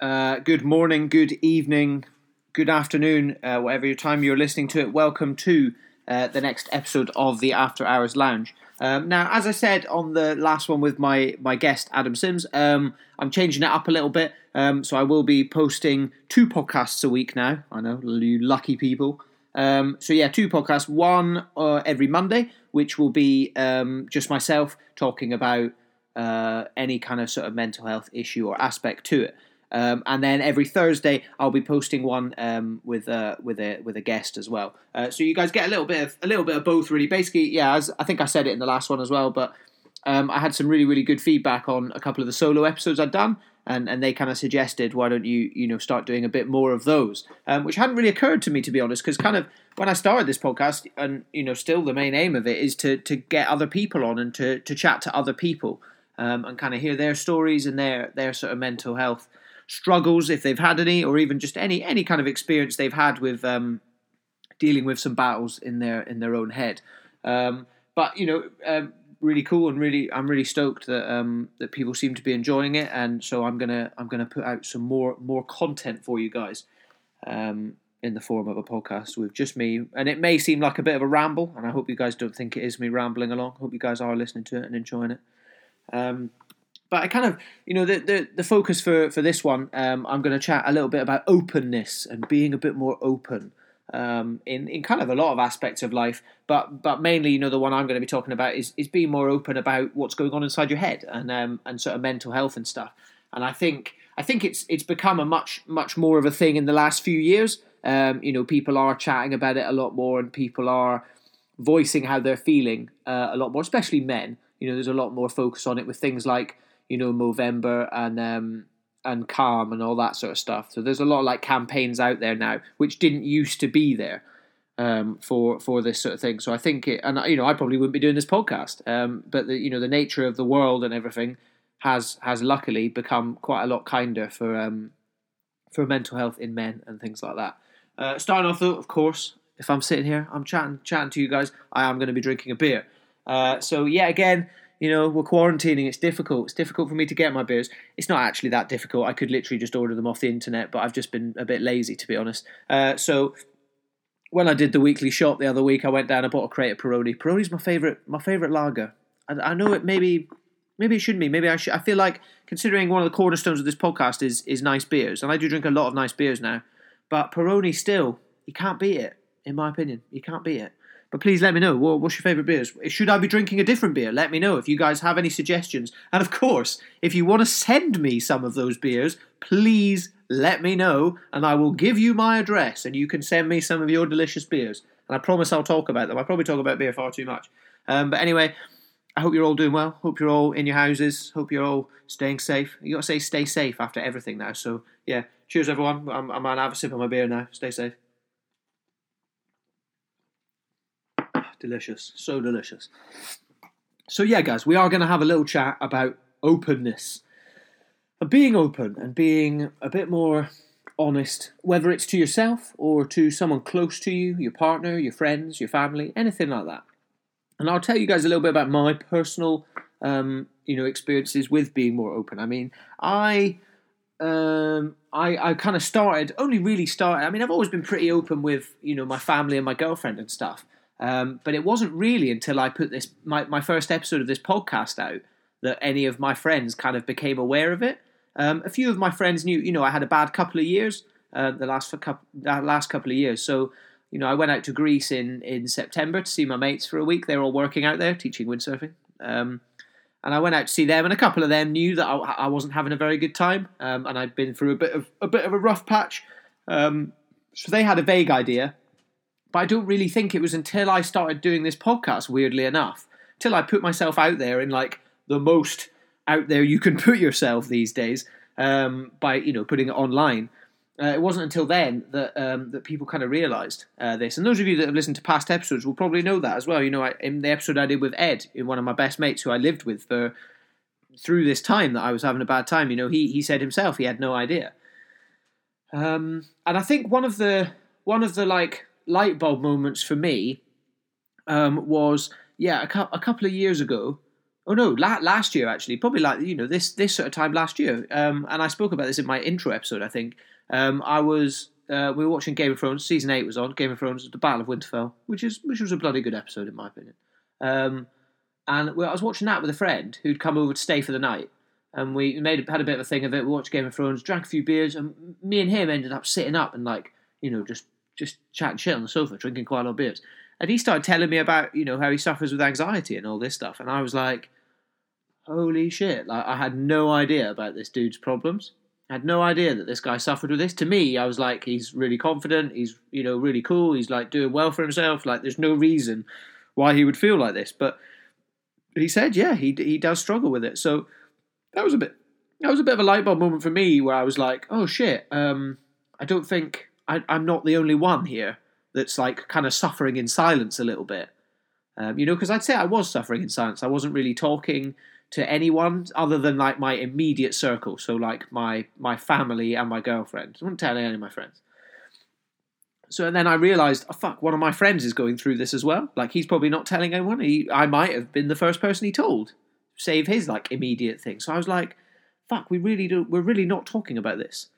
Uh, good morning, good evening, good afternoon, uh, whatever your time you're listening to it. Welcome to uh, the next episode of the After Hours Lounge. Um, now, as I said on the last one with my my guest Adam Sims, um, I'm changing it up a little bit. Um, so I will be posting two podcasts a week now. I know you lucky people. Um, so yeah, two podcasts. One uh, every Monday, which will be um, just myself talking about uh, any kind of sort of mental health issue or aspect to it. Um, and then every Thursday I'll be posting one um, with a with a with a guest as well. Uh, so you guys get a little bit of a little bit of both, really. Basically, yeah, as I think I said it in the last one as well, but um, I had some really really good feedback on a couple of the solo episodes I'd done, and and they kind of suggested why don't you you know start doing a bit more of those, um, which hadn't really occurred to me to be honest, because kind of when I started this podcast, and you know still the main aim of it is to to get other people on and to to chat to other people. Um, and kind of hear their stories and their their sort of mental health struggles if they've had any, or even just any any kind of experience they've had with um, dealing with some battles in their in their own head. Um, but you know, um, really cool and really I'm really stoked that um, that people seem to be enjoying it, and so I'm gonna I'm gonna put out some more more content for you guys. Um, in the form of a podcast with just me, and it may seem like a bit of a ramble, and I hope you guys don't think it is me rambling along. Hope you guys are listening to it and enjoying it. Um, but I kind of, you know, the the, the focus for for this one, um, I'm going to chat a little bit about openness and being a bit more open um, in in kind of a lot of aspects of life. But but mainly, you know, the one I'm going to be talking about is is being more open about what's going on inside your head and um, and sort of mental health and stuff. And I think I think it's it's become a much much more of a thing in the last few years. Um, you know, people are chatting about it a lot more, and people are voicing how they're feeling uh, a lot more, especially men. You know, there's a lot more focus on it with things like you know Movember and um, and Calm and all that sort of stuff. So there's a lot of like campaigns out there now which didn't used to be there um, for for this sort of thing. So I think it, and you know, I probably wouldn't be doing this podcast, um, but the you know the nature of the world and everything has has luckily become quite a lot kinder for um, for mental health in men and things like that. Uh, starting off though, of course, if I'm sitting here, I'm chatting chatting to you guys, I am going to be drinking a beer. Uh, so yeah, again, you know, we're quarantining. It's difficult. It's difficult for me to get my beers. It's not actually that difficult. I could literally just order them off the internet, but I've just been a bit lazy, to be honest. Uh, so when I did the weekly shop the other week, I went down and bought a crate of Peroni. Peroni's my favorite, my favorite lager. I, I know it maybe, maybe it shouldn't be. Maybe I should. I feel like considering one of the cornerstones of this podcast is is nice beers, and I do drink a lot of nice beers now. But Peroni still, you can't beat it, in my opinion. You can't beat it. But please let me know. what's your favourite beers? Should I be drinking a different beer? Let me know if you guys have any suggestions. And of course, if you want to send me some of those beers, please let me know and I will give you my address and you can send me some of your delicious beers. And I promise I'll talk about them. I probably talk about beer far too much. Um, but anyway, I hope you're all doing well. Hope you're all in your houses. Hope you're all staying safe. You got to say stay safe after everything now. So yeah, cheers everyone. I'm, I'm gonna have a sip of my beer now. Stay safe. Delicious, so delicious. So yeah, guys, we are going to have a little chat about openness and being open and being a bit more honest, whether it's to yourself or to someone close to you, your partner, your friends, your family, anything like that. And I'll tell you guys a little bit about my personal, um, you know, experiences with being more open. I mean, I. Um, I, I kind of started, only really started. I mean, I've always been pretty open with, you know, my family and my girlfriend and stuff. Um, but it wasn't really until I put this my, my first episode of this podcast out that any of my friends kind of became aware of it. Um, a few of my friends knew, you know, I had a bad couple of years, uh, the last couple, last couple of years. So, you know, I went out to Greece in, in September to see my mates for a week. They're all working out there teaching windsurfing. Um, and I went out to see them, and a couple of them knew that I, I wasn't having a very good time, um, and I'd been through a bit of a bit of a rough patch. Um, so they had a vague idea but I don't really think it was until I started doing this podcast, weirdly enough, till I put myself out there in like the most out there you can put yourself these days um, by you know putting it online. Uh, it wasn't until then that um, that people kind of realised uh, this. And those of you that have listened to past episodes will probably know that as well. You know, I, in the episode I did with Ed, one of my best mates who I lived with for through this time that I was having a bad time, you know, he he said himself he had no idea. Um, and I think one of the one of the like light bulb moments for me um, was yeah a, cu- a, couple of years ago oh no, la- last year actually, probably like you know this this sort of time last year. Um, and I spoke about this in my intro episode. I think um, I was uh, we were watching Game of Thrones. Season eight was on. Game of Thrones, the Battle of Winterfell, which is which was a bloody good episode in my opinion. Um, and well, I was watching that with a friend who'd come over to stay for the night, and we made had a bit of a thing of it. We watched Game of Thrones, drank a few beers, and me and him ended up sitting up and like you know just just chatting shit on the sofa, drinking quite a lot of beers. And he started telling me about you know how he suffers with anxiety and all this stuff, and I was like, holy shit! Like I had no idea about this dude's problems. I had no idea that this guy suffered with this. To me, I was like, he's really confident. He's you know really cool. He's like doing well for himself. Like there's no reason why he would feel like this. But he said, yeah, he he does struggle with it. So that was a bit that was a bit of a light bulb moment for me where I was like, oh shit, um, I don't think I, I'm not the only one here that's like kind of suffering in silence a little bit. Um, you know, because I'd say I was suffering in silence. I wasn't really talking to anyone other than like my immediate circle. So like my my family and my girlfriend. I wouldn't tell any of my friends. So and then I realised, oh fuck, one of my friends is going through this as well. Like he's probably not telling anyone. He, I might have been the first person he told, save his like immediate thing. So I was like, fuck, we really do. We're really not talking about this.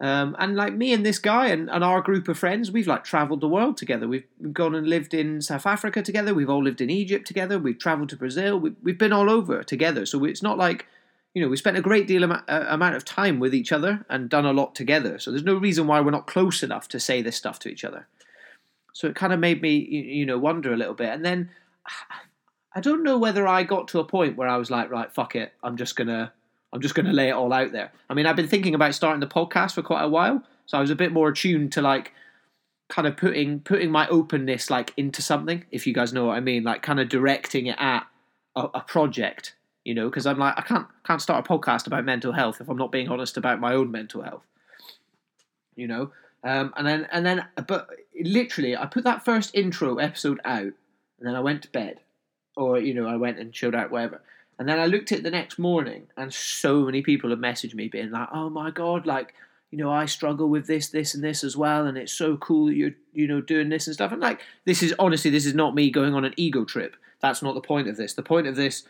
Um, and like me and this guy and, and our group of friends, we've like travelled the world together. We've gone and lived in South Africa together. We've all lived in Egypt together. We've travelled to Brazil. We've, we've been all over together. So it's not like, you know, we spent a great deal uh, amount of time with each other and done a lot together. So there's no reason why we're not close enough to say this stuff to each other. So it kind of made me, you know, wonder a little bit. And then I don't know whether I got to a point where I was like, right, fuck it, I'm just gonna I'm just going to lay it all out there. I mean, I've been thinking about starting the podcast for quite a while, so I was a bit more attuned to like kind of putting putting my openness like into something. If you guys know what I mean, like kind of directing it at a, a project. You know, because I'm like I can't can't start a podcast about mental health if I'm not being honest about my own mental health. You know, um, and then and then but literally I put that first intro episode out, and then I went to bed, or you know I went and chilled out whatever and then I looked at the next morning, and so many people have messaged me being like, "Oh my god, like." You know, I struggle with this, this, and this as well, and it's so cool that you're, you know, doing this and stuff. And like, this is honestly, this is not me going on an ego trip. That's not the point of this. The point of this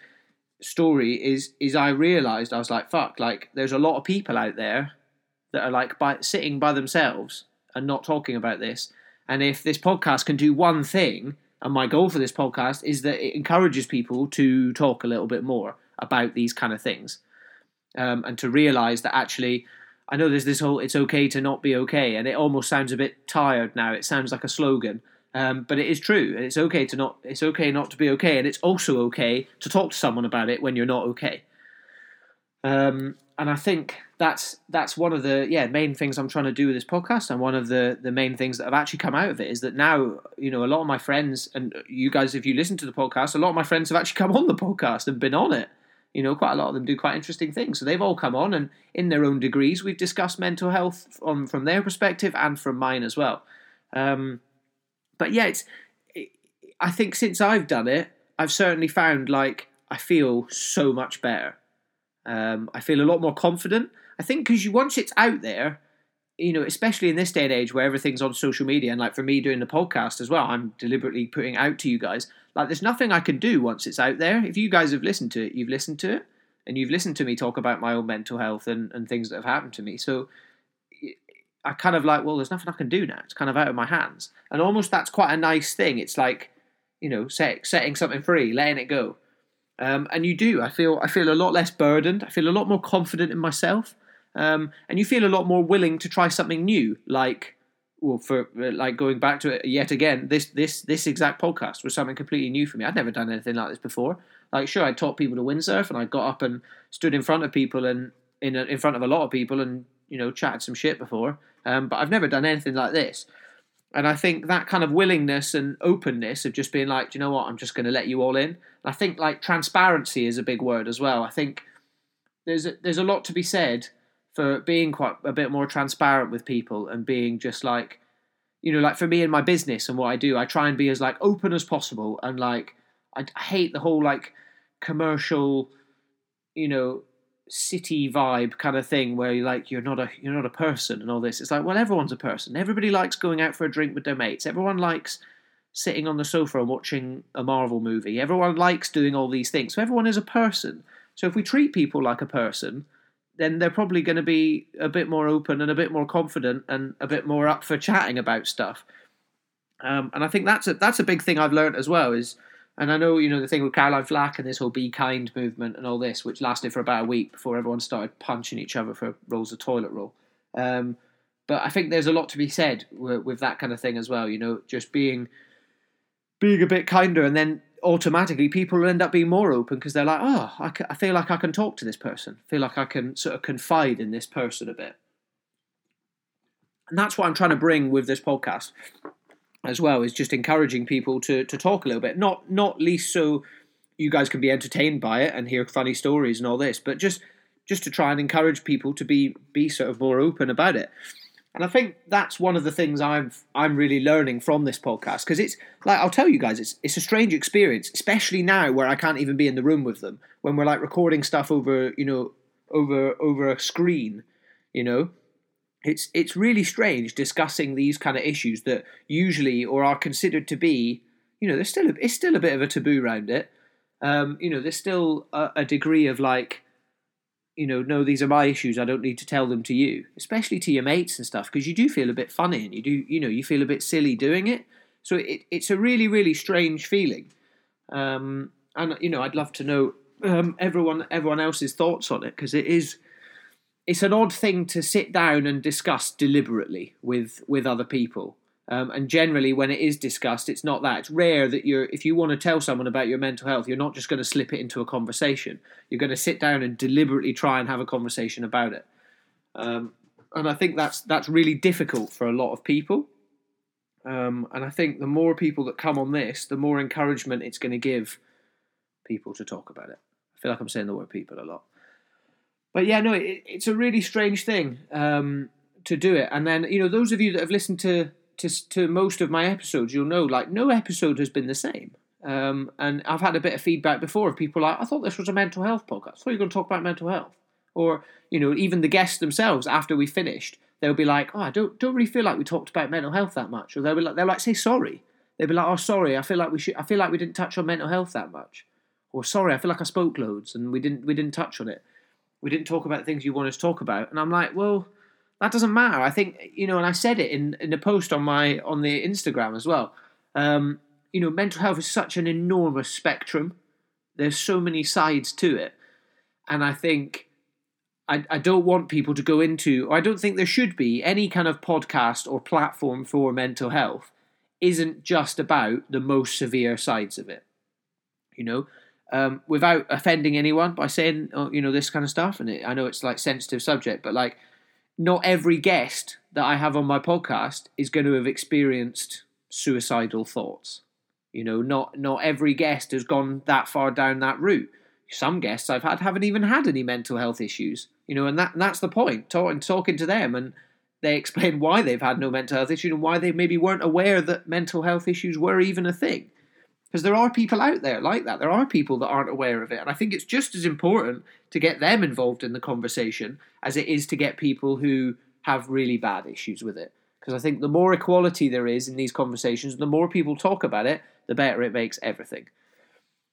story is, is I realised I was like, fuck, like, there's a lot of people out there that are like by sitting by themselves and not talking about this. And if this podcast can do one thing, and my goal for this podcast is that it encourages people to talk a little bit more about these kind of things um, and to realize that actually i know there's this whole it's okay to not be okay and it almost sounds a bit tired now. It sounds like a slogan um, but it is true. It's okay to not it's okay not to be okay and it's also okay to talk to someone about it when you're not okay. Um, and I think that's that's one of the yeah main things I'm trying to do with this podcast, and one of the the main things that have actually come out of it is that now you know a lot of my friends and you guys, if you listen to the podcast, a lot of my friends have actually come on the podcast and been on it. You know, quite a lot of them do quite interesting things, so they've all come on, and in their own degrees, we've discussed mental health from from their perspective and from mine as well. Um, but yeah, it's it, I think since I've done it, I've certainly found like I feel so much better um, I feel a lot more confident. I think because you once it's out there, you know, especially in this day and age where everything's on social media, and like for me doing the podcast as well, I'm deliberately putting out to you guys. Like, there's nothing I can do once it's out there. If you guys have listened to it, you've listened to it, and you've listened to me talk about my own mental health and, and things that have happened to me. So I kind of like, well, there's nothing I can do now. It's kind of out of my hands, and almost that's quite a nice thing. It's like, you know, set, setting something free, letting it go. Um, and you do. I feel I feel a lot less burdened. I feel a lot more confident in myself, um, and you feel a lot more willing to try something new. Like, well, for like going back to it yet again, this this this exact podcast was something completely new for me. I'd never done anything like this before. Like, sure, I taught people to windsurf, and I got up and stood in front of people and in a, in front of a lot of people, and you know, chatted some shit before. Um, but I've never done anything like this. And I think that kind of willingness and openness of just being like, do you know what, I'm just going to let you all in. And I think like transparency is a big word as well. I think there's a, there's a lot to be said for being quite a bit more transparent with people and being just like, you know, like for me in my business and what I do, I try and be as like open as possible. And like, I, I hate the whole like commercial, you know, city vibe kind of thing where you're like you're not a you're not a person and all this. It's like well everyone's a person. Everybody likes going out for a drink with their mates. Everyone likes sitting on the sofa and watching a Marvel movie. Everyone likes doing all these things. So everyone is a person. So if we treat people like a person, then they're probably going to be a bit more open and a bit more confident and a bit more up for chatting about stuff. Um, and I think that's a that's a big thing I've learned as well. Is and I know you know the thing with Caroline Flack and this whole "Be Kind" movement and all this, which lasted for about a week before everyone started punching each other for rolls of toilet roll. Um, but I think there's a lot to be said with, with that kind of thing as well. You know, just being being a bit kinder, and then automatically people end up being more open because they're like, oh, I, I feel like I can talk to this person. I feel like I can sort of confide in this person a bit. And that's what I'm trying to bring with this podcast as well, is just encouraging people to, to talk a little bit. Not not least so you guys can be entertained by it and hear funny stories and all this, but just just to try and encourage people to be be sort of more open about it. And I think that's one of the things I'm I'm really learning from this podcast because it's like I'll tell you guys it's it's a strange experience, especially now where I can't even be in the room with them when we're like recording stuff over you know over over a screen, you know. It's it's really strange discussing these kind of issues that usually or are considered to be you know there's still a, it's still a bit of a taboo around it. Um, you know there's still a, a degree of like you know, no, these are my issues. I don't need to tell them to you, especially to your mates and stuff, because you do feel a bit funny and you do, you know, you feel a bit silly doing it. So it, it's a really, really strange feeling. Um, and you know, I'd love to know um, everyone, everyone else's thoughts on it because it is, it's an odd thing to sit down and discuss deliberately with with other people. Um, and generally, when it is discussed, it's not that. It's rare that you're, if you want to tell someone about your mental health, you're not just going to slip it into a conversation. You're going to sit down and deliberately try and have a conversation about it. Um, and I think that's that's really difficult for a lot of people. Um, and I think the more people that come on this, the more encouragement it's going to give people to talk about it. I feel like I'm saying the word people a lot. But yeah, no, it, it's a really strange thing um, to do it. And then, you know, those of you that have listened to to to most of my episodes, you'll know like no episode has been the same. Um, and I've had a bit of feedback before of people like, I thought this was a mental health podcast. I thought you were going to talk about mental health. Or, you know, even the guests themselves, after we finished, they'll be like, oh, I don't, don't really feel like we talked about mental health that much. Or they'll be like, they'll like say sorry. They'll be like, oh, sorry, I feel like we should, I feel like we didn't touch on mental health that much. Or sorry, I feel like I spoke loads and we didn't, we didn't touch on it. We didn't talk about things you want us to talk about. And I'm like, well, that doesn't matter. I think you know, and I said it in in a post on my on the Instagram as well. Um, you know, mental health is such an enormous spectrum. There's so many sides to it, and I think I, I don't want people to go into. Or I don't think there should be any kind of podcast or platform for mental health. Isn't just about the most severe sides of it. You know, um, without offending anyone by saying, oh, you know, this kind of stuff. And it, I know it's like sensitive subject, but like not every guest that I have on my podcast is going to have experienced suicidal thoughts. You know, not not every guest has gone that far down that route. Some guests I've had haven't even had any mental health issues. You know, and that and that's the point. Talking talking to them and they explain why they've had no mental health issues and why they maybe weren't aware that mental health issues were even a thing. Because there are people out there like that. There are people that aren't aware of it. And I think it's just as important to get them involved in the conversation as it is to get people who have really bad issues with it. Because I think the more equality there is in these conversations, the more people talk about it, the better it makes everything.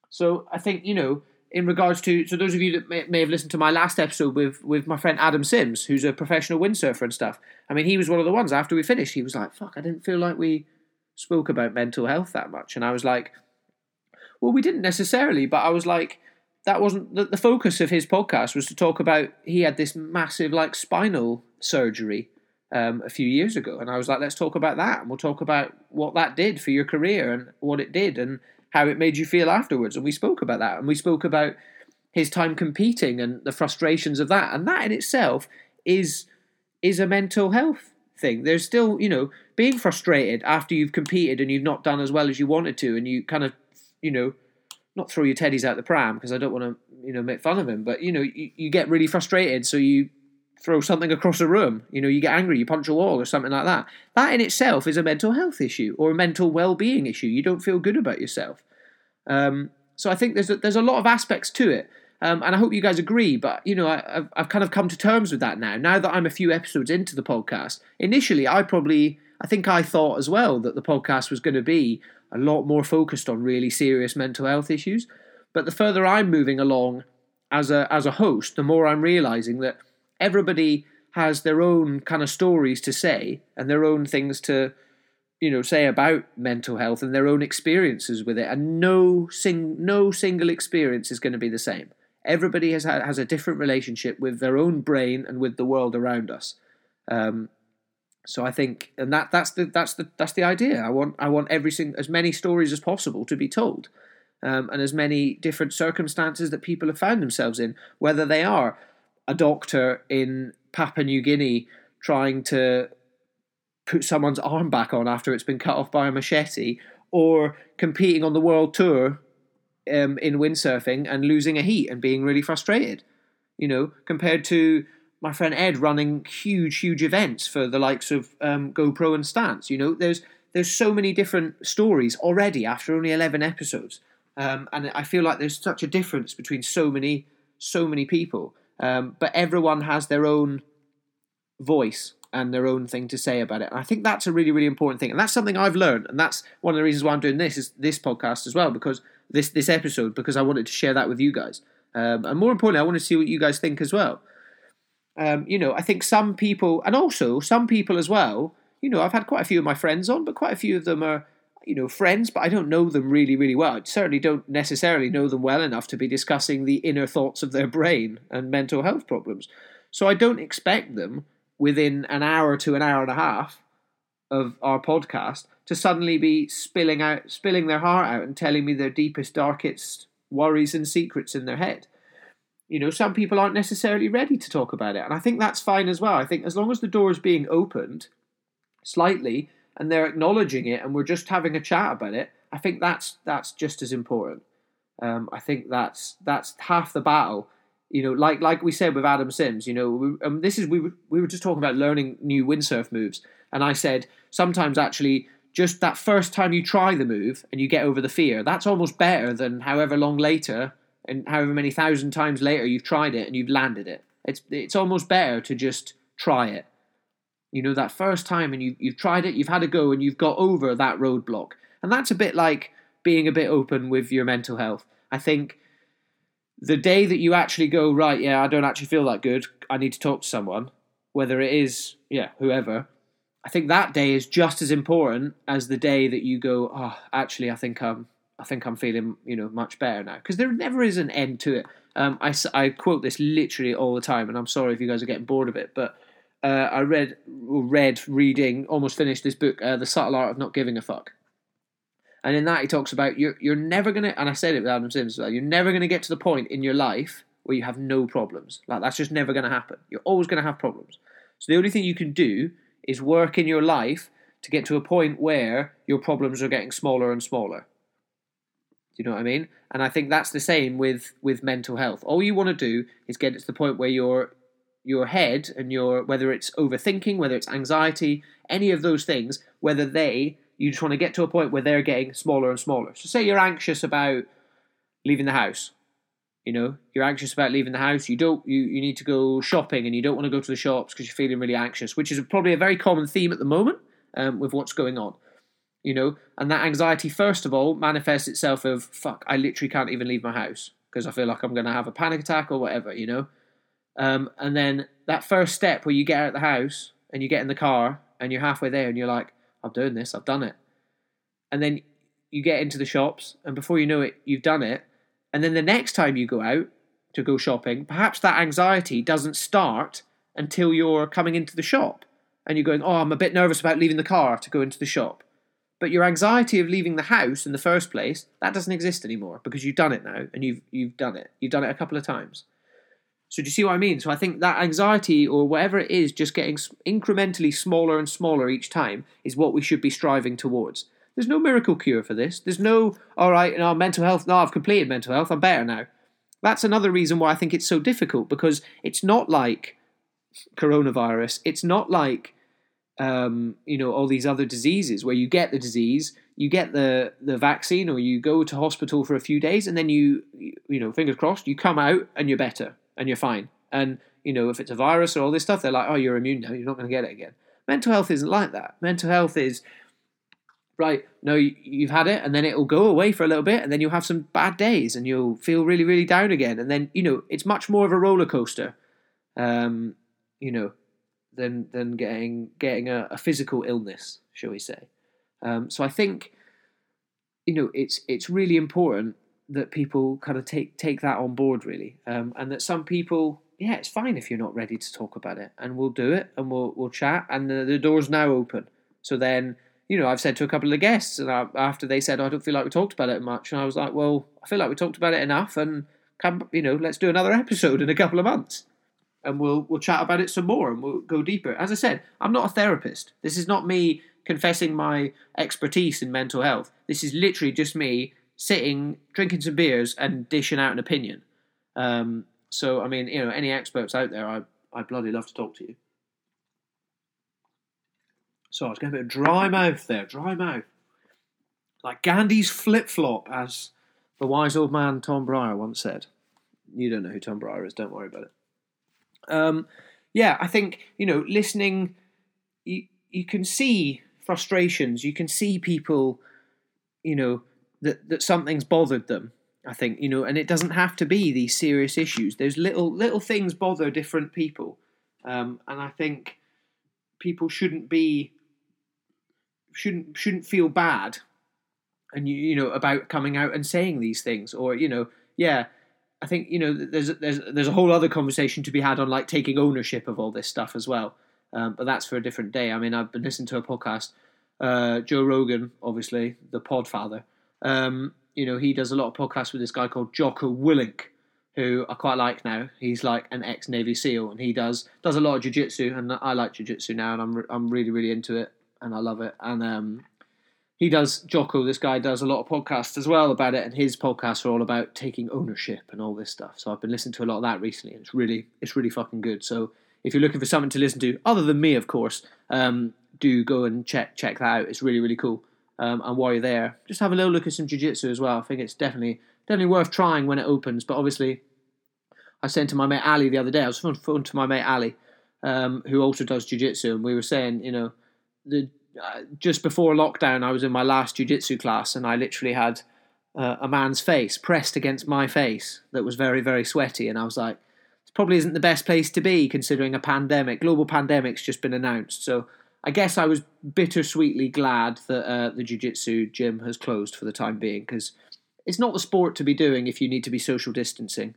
So I think, you know, in regards to, so those of you that may, may have listened to my last episode with, with my friend Adam Sims, who's a professional windsurfer and stuff, I mean, he was one of the ones after we finished, he was like, fuck, I didn't feel like we spoke about mental health that much. And I was like, well, we didn't necessarily, but I was like, that wasn't the, the focus of his podcast was to talk about he had this massive like spinal surgery um, a few years ago, and I was like, let's talk about that, and we'll talk about what that did for your career and what it did and how it made you feel afterwards. And we spoke about that, and we spoke about his time competing and the frustrations of that, and that in itself is is a mental health thing. There's still, you know, being frustrated after you've competed and you've not done as well as you wanted to, and you kind of you know, not throw your teddies out the pram because I don't want to, you know, make fun of him. But you know, you, you get really frustrated, so you throw something across the room. You know, you get angry, you punch a wall or something like that. That in itself is a mental health issue or a mental well-being issue. You don't feel good about yourself. Um, so I think there's a, there's a lot of aspects to it. Um, and I hope you guys agree, but you know, I, have I've kind of come to terms with that now. Now that I'm a few episodes into the podcast, initially I probably, I think I thought as well that the podcast was going to be a lot more focused on really serious mental health issues. But the further I'm moving along as a as a host, the more I'm realizing that everybody has their own kind of stories to say and their own things to you know say about mental health and their own experiences with it. And no sing no single experience is going to be the same. Everybody has has a different relationship with their own brain and with the world around us. Um, so I think, and that that's the that's the that's the idea. I want I want every single as many stories as possible to be told, um, and as many different circumstances that people have found themselves in, whether they are a doctor in Papua New Guinea trying to put someone's arm back on after it's been cut off by a machete, or competing on the world tour um, in windsurfing and losing a heat and being really frustrated. You know, compared to my friend Ed running huge, huge events for the likes of um, GoPro and Stance. You know, there's there's so many different stories already after only eleven episodes, um, and I feel like there's such a difference between so many so many people. Um, but everyone has their own voice and their own thing to say about it. And I think that's a really, really important thing. And that's something I've learned. And that's one of the reasons why I'm doing this is this podcast as well, because this this episode, because I wanted to share that with you guys. Um, and more importantly, I want to see what you guys think as well. Um, you know, I think some people, and also some people as well, you know, I've had quite a few of my friends on, but quite a few of them are, you know, friends, but I don't know them really, really well. I certainly don't necessarily know them well enough to be discussing the inner thoughts of their brain and mental health problems. So I don't expect them within an hour to an hour and a half of our podcast to suddenly be spilling out, spilling their heart out and telling me their deepest, darkest worries and secrets in their head you know, some people aren't necessarily ready to talk about it. And I think that's fine as well. I think as long as the door is being opened slightly and they're acknowledging it and we're just having a chat about it, I think that's that's just as important. Um, I think that's that's half the battle. You know, like like we said with Adam Sims, you know, we, um, this is we were, we were just talking about learning new windsurf moves, and I said sometimes actually just that first time you try the move and you get over the fear, that's almost better than however long later and however many thousand times later you've tried it and you've landed it. It's it's almost better to just try it. You know that first time and you you've tried it, you've had a go and you've got over that roadblock. And that's a bit like being a bit open with your mental health. I think the day that you actually go right, yeah, I don't actually feel that good. I need to talk to someone, whether it is yeah, whoever. I think that day is just as important as the day that you go, oh, actually, I think I'm I think I'm feeling, you know, much better now because there never is an end to it. Um, I, I quote this literally all the time, and I'm sorry if you guys are getting bored of it, but uh, I read, read, reading, almost finished this book, uh, The Subtle Art of Not Giving a Fuck. And in that, he talks about you're, you're never to, and I said it with Adam Sims, as well, you're never to get to the point in your life where you have no problems. Like, that's just never to happen. You're always to have problems. So the only thing you can do is work in your life to get to a point where your problems are getting smaller and smaller. Do you know what I mean? And I think that's the same with with mental health. All you want to do is get it to the point where your your head and your whether it's overthinking, whether it's anxiety, any of those things, whether they you just want to get to a point where they're getting smaller and smaller. So say you're anxious about leaving the house. You know, you're anxious about leaving the house. You don't you, you need to go shopping and you don't want to go to the shops because you're feeling really anxious, which is probably a very common theme at the moment um, with what's going on you know, and that anxiety first of all manifests itself of fuck, I literally can't even leave my house because I feel like I'm going to have a panic attack or whatever, you know. Um, and then that first step where you get out of the house and you get in the car and you're halfway there and you're like, I'm doing this, I've done it. And then you get into the shops and before you know it, you've done it. And then the next time you go out to go shopping, perhaps that anxiety doesn't start until you're coming into the shop and you're going, Oh, I'm a bit nervous about leaving the car to go into the shop. But your anxiety of leaving the house in the first place, that doesn't exist anymore because you've done it now and you've you've done it. You've done it a couple of times. So do you see what I mean? So I think that anxiety or whatever it is just getting incrementally smaller and smaller each time is what we should be striving towards. There's no miracle cure for this. There's no all right, no mental health. No, I've completed mental health. I'm better now. That's another reason why I think it's so difficult because it's not like coronavirus. It's not like um, you know all these other diseases where you get the disease, you get the the vaccine, or you go to hospital for a few days, and then you you know fingers crossed you come out and you're better and you're fine. And you know if it's a virus or all this stuff, they're like, oh, you're immune now, you're not going to get it again. Mental health isn't like that. Mental health is right, no, you've had it, and then it'll go away for a little bit, and then you'll have some bad days, and you'll feel really, really down again, and then you know it's much more of a roller coaster, um, you know, than than getting getting a, a physical illness, shall we say? Um, so I think, you know, it's it's really important that people kind of take take that on board, really, um, and that some people yeah, it's fine if you're not ready to talk about it, and we'll do it, and we'll we'll chat, and the, the door's now open. So then, you know, I've said to a couple of guests, and I, after they said, oh, I don't feel like we talked about it much, and I was like, well, I feel like we talked about it enough, and come, you know, let's do another episode in a couple of months, and we'll we'll chat about it some more, and we'll go deeper. As I said, I'm not a therapist. This is not me confessing my expertise in mental health. This is literally just me sitting, drinking some beers, and dishing out an opinion. Um, so, I mean, you know, any experts out there, I, I bloody love to talk to you. So I was getting a bit of dry mouth there, dry mouth. Like Gandhi's flip flop, as the wise old man Tom Breyer once said. You don't know who Tom Breyer is, don't worry about it. Um, yeah, I think, you know, listening, you, you can see frustrations, you can see people, you know, that, that something's bothered them I think you know, and it doesn't have to be these serious issues. There's little little things bother different people, um, and I think people shouldn't be shouldn't shouldn't feel bad, and you you know about coming out and saying these things, or you know, yeah. I think you know there's there's there's a whole other conversation to be had on like taking ownership of all this stuff as well, um, but that's for a different day. I mean, I've been listening to a podcast, uh, Joe Rogan, obviously the Podfather. Um, you know, he does a lot of podcasts with this guy called Jocko Willink, who I quite like now. He's like an ex Navy SEAL, and he does does a lot of jiu-jitsu, and I like jiu-jitsu now, and I'm I'm really really into it, and I love it. And um, he does Jocko. This guy does a lot of podcasts as well about it, and his podcasts are all about taking ownership and all this stuff. So I've been listening to a lot of that recently, and it's really it's really fucking good. So if you're looking for something to listen to, other than me, of course, um, do go and check check that out. It's really really cool. Um, and while you're there, just have a little look at some jiu-jitsu as well. I think it's definitely definitely worth trying when it opens. But obviously, I said to my mate Ali the other day, I was on phone to my mate Ali, um, who also does jiu-jitsu, and we were saying, you know, the just before lockdown, I was in my last jiu-jitsu class, and I literally had uh, a man's face pressed against my face that was very very sweaty, and I was like, this probably isn't the best place to be considering a pandemic, global pandemic's just been announced, so. I guess I was bittersweetly glad that uh, the jiu-jitsu gym has closed for the time being because it's not the sport to be doing if you need to be social distancing.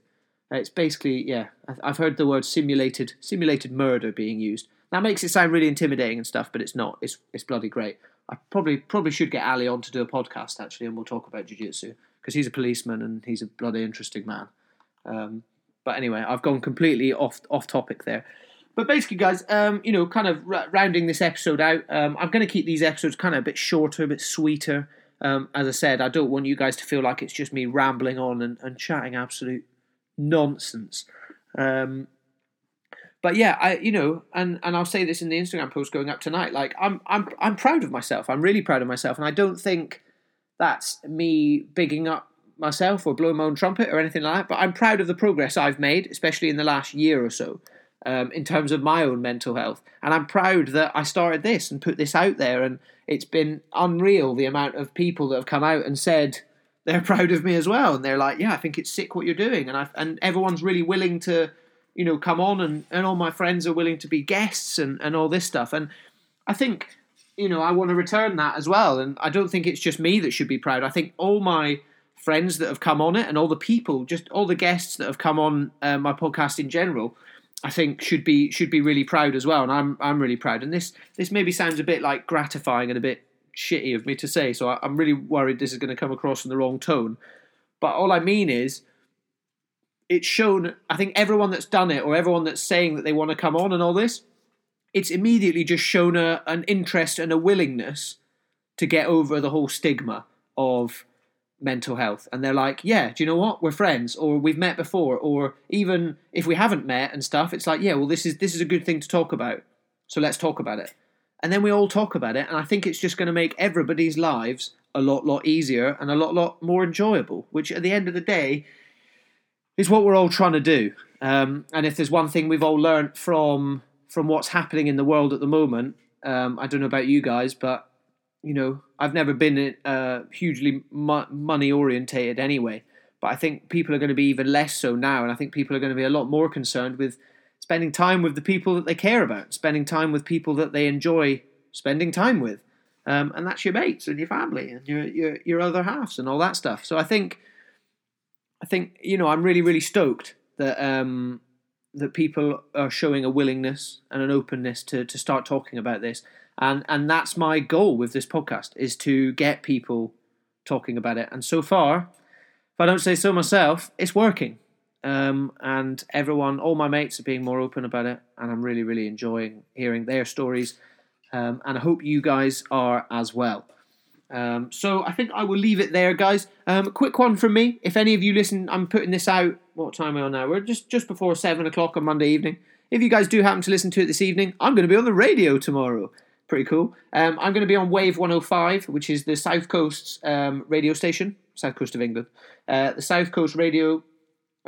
Uh, it's basically, yeah, I've heard the word simulated simulated murder being used. That makes it sound really intimidating and stuff, but it's not. It's it's bloody great. I probably probably should get Ali on to do a podcast actually, and we'll talk about jiu-jitsu because he's a policeman and he's a bloody interesting man. Um, but anyway, I've gone completely off off topic there. But basically, guys, um, you know, kind of r- rounding this episode out, um, I'm going to keep these episodes kind of a bit shorter, a bit sweeter. Um, as I said, I don't want you guys to feel like it's just me rambling on and, and chatting absolute nonsense. Um, but yeah, I you know, and and I'll say this in the Instagram post going up tonight. Like I'm I'm I'm proud of myself. I'm really proud of myself, and I don't think that's me bigging up myself or blowing my own trumpet or anything like that. But I'm proud of the progress I've made, especially in the last year or so um, in terms of my own mental health. And I'm proud that I started this and put this out there. And it's been unreal the amount of people that have come out and said they're proud of me as well. And they're like, yeah, I think it's sick what you're doing. And I and everyone's really willing to, you know, come on and, and all my friends are willing to be guests and, and all this stuff. And I think, you know, I want to return that as well. And I don't think it's just me that should be proud. I think all my friends that have come on it and all the people, just all the guests that have come on uh, my podcast in general, I think should be should be really proud as well, and I'm I'm really proud. And this this maybe sounds a bit like gratifying and a bit shitty of me to say, so I, I'm really worried this is going to come across in the wrong tone. But all I mean is, it's shown. I think everyone that's done it, or everyone that's saying that they want to come on and all this, it's immediately just shown a, an interest and a willingness to get over the whole stigma of mental health and they're like yeah do you know what we're friends or we've met before or even if we haven't met and stuff it's like yeah well this is this is a good thing to talk about so let's talk about it and then we all talk about it and i think it's just going to make everybody's lives a lot lot easier and a lot lot more enjoyable which at the end of the day is what we're all trying to do. Um, and if there's one thing we've all learned from from what's happening in the world at the moment um, i don't know about you guys but you know, I've never been uh, hugely mo- money orientated anyway, but I think people are going to be even less so now, and I think people are going to be a lot more concerned with spending time with the people that they care about, spending time with people that they enjoy spending time with, um, and that's your mates and your family and your, your your other halves and all that stuff. So I think, I think you know, I'm really really stoked that um, that people are showing a willingness and an openness to to start talking about this and and that's my goal with this podcast is to get people talking about it. And so far, if I don't say so myself, it's working. Um, and everyone, all my mates are being more open about it, and I'm really, really enjoying hearing their stories. Um, and I hope you guys are as well. Um, so I think I will leave it there, guys. Um, quick one from me. If any of you listen, I'm putting this out. What time are we on now? We're just just before seven o'clock on Monday evening. If you guys do happen to listen to it this evening, I'm going to be on the radio tomorrow pretty cool. Um, I'm going to be on Wave 105, which is the South Coast's um, radio station, South Coast of England. Uh, the South Coast Radio,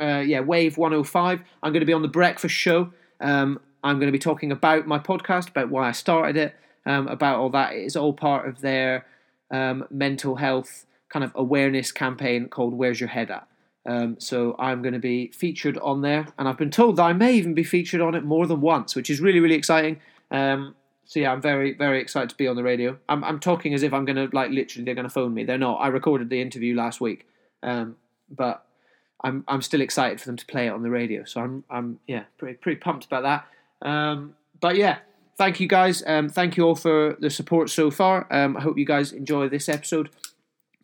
uh, yeah, Wave 105. I'm going to be on the Breakfast Show. Um, I'm going to be talking about my podcast, about why I started it, um, about all that. It's all part of their um, mental health kind of awareness campaign called Where's Your Head At? Um, so I'm going to be featured on there, and I've been told that I may even be featured on it more than once, which is really, really exciting. Um, so yeah, I'm very very excited to be on the radio. I'm I'm talking as if I'm gonna like literally they're gonna phone me. They're not. I recorded the interview last week, um, but I'm I'm still excited for them to play it on the radio. So I'm I'm yeah pretty pretty pumped about that. Um, but yeah, thank you guys. Um, thank you all for the support so far. Um, I hope you guys enjoy this episode.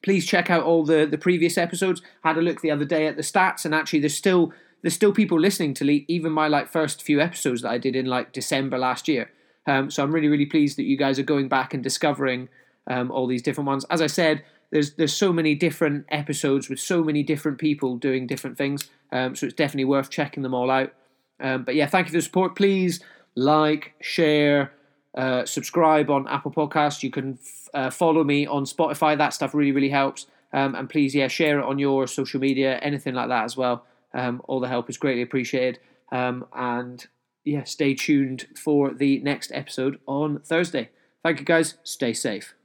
Please check out all the the previous episodes. I had a look the other day at the stats, and actually there's still there's still people listening to even my like first few episodes that I did in like December last year. Um, so I'm really, really pleased that you guys are going back and discovering um, all these different ones. As I said, there's there's so many different episodes with so many different people doing different things. Um, so it's definitely worth checking them all out. Um, but yeah, thank you for the support. Please like, share, uh, subscribe on Apple Podcasts. You can f- uh, follow me on Spotify. That stuff really, really helps. Um, and please, yeah, share it on your social media, anything like that as well. Um, all the help is greatly appreciated. and yeah, stay tuned for the next episode on Thursday. Thank you guys. Stay safe.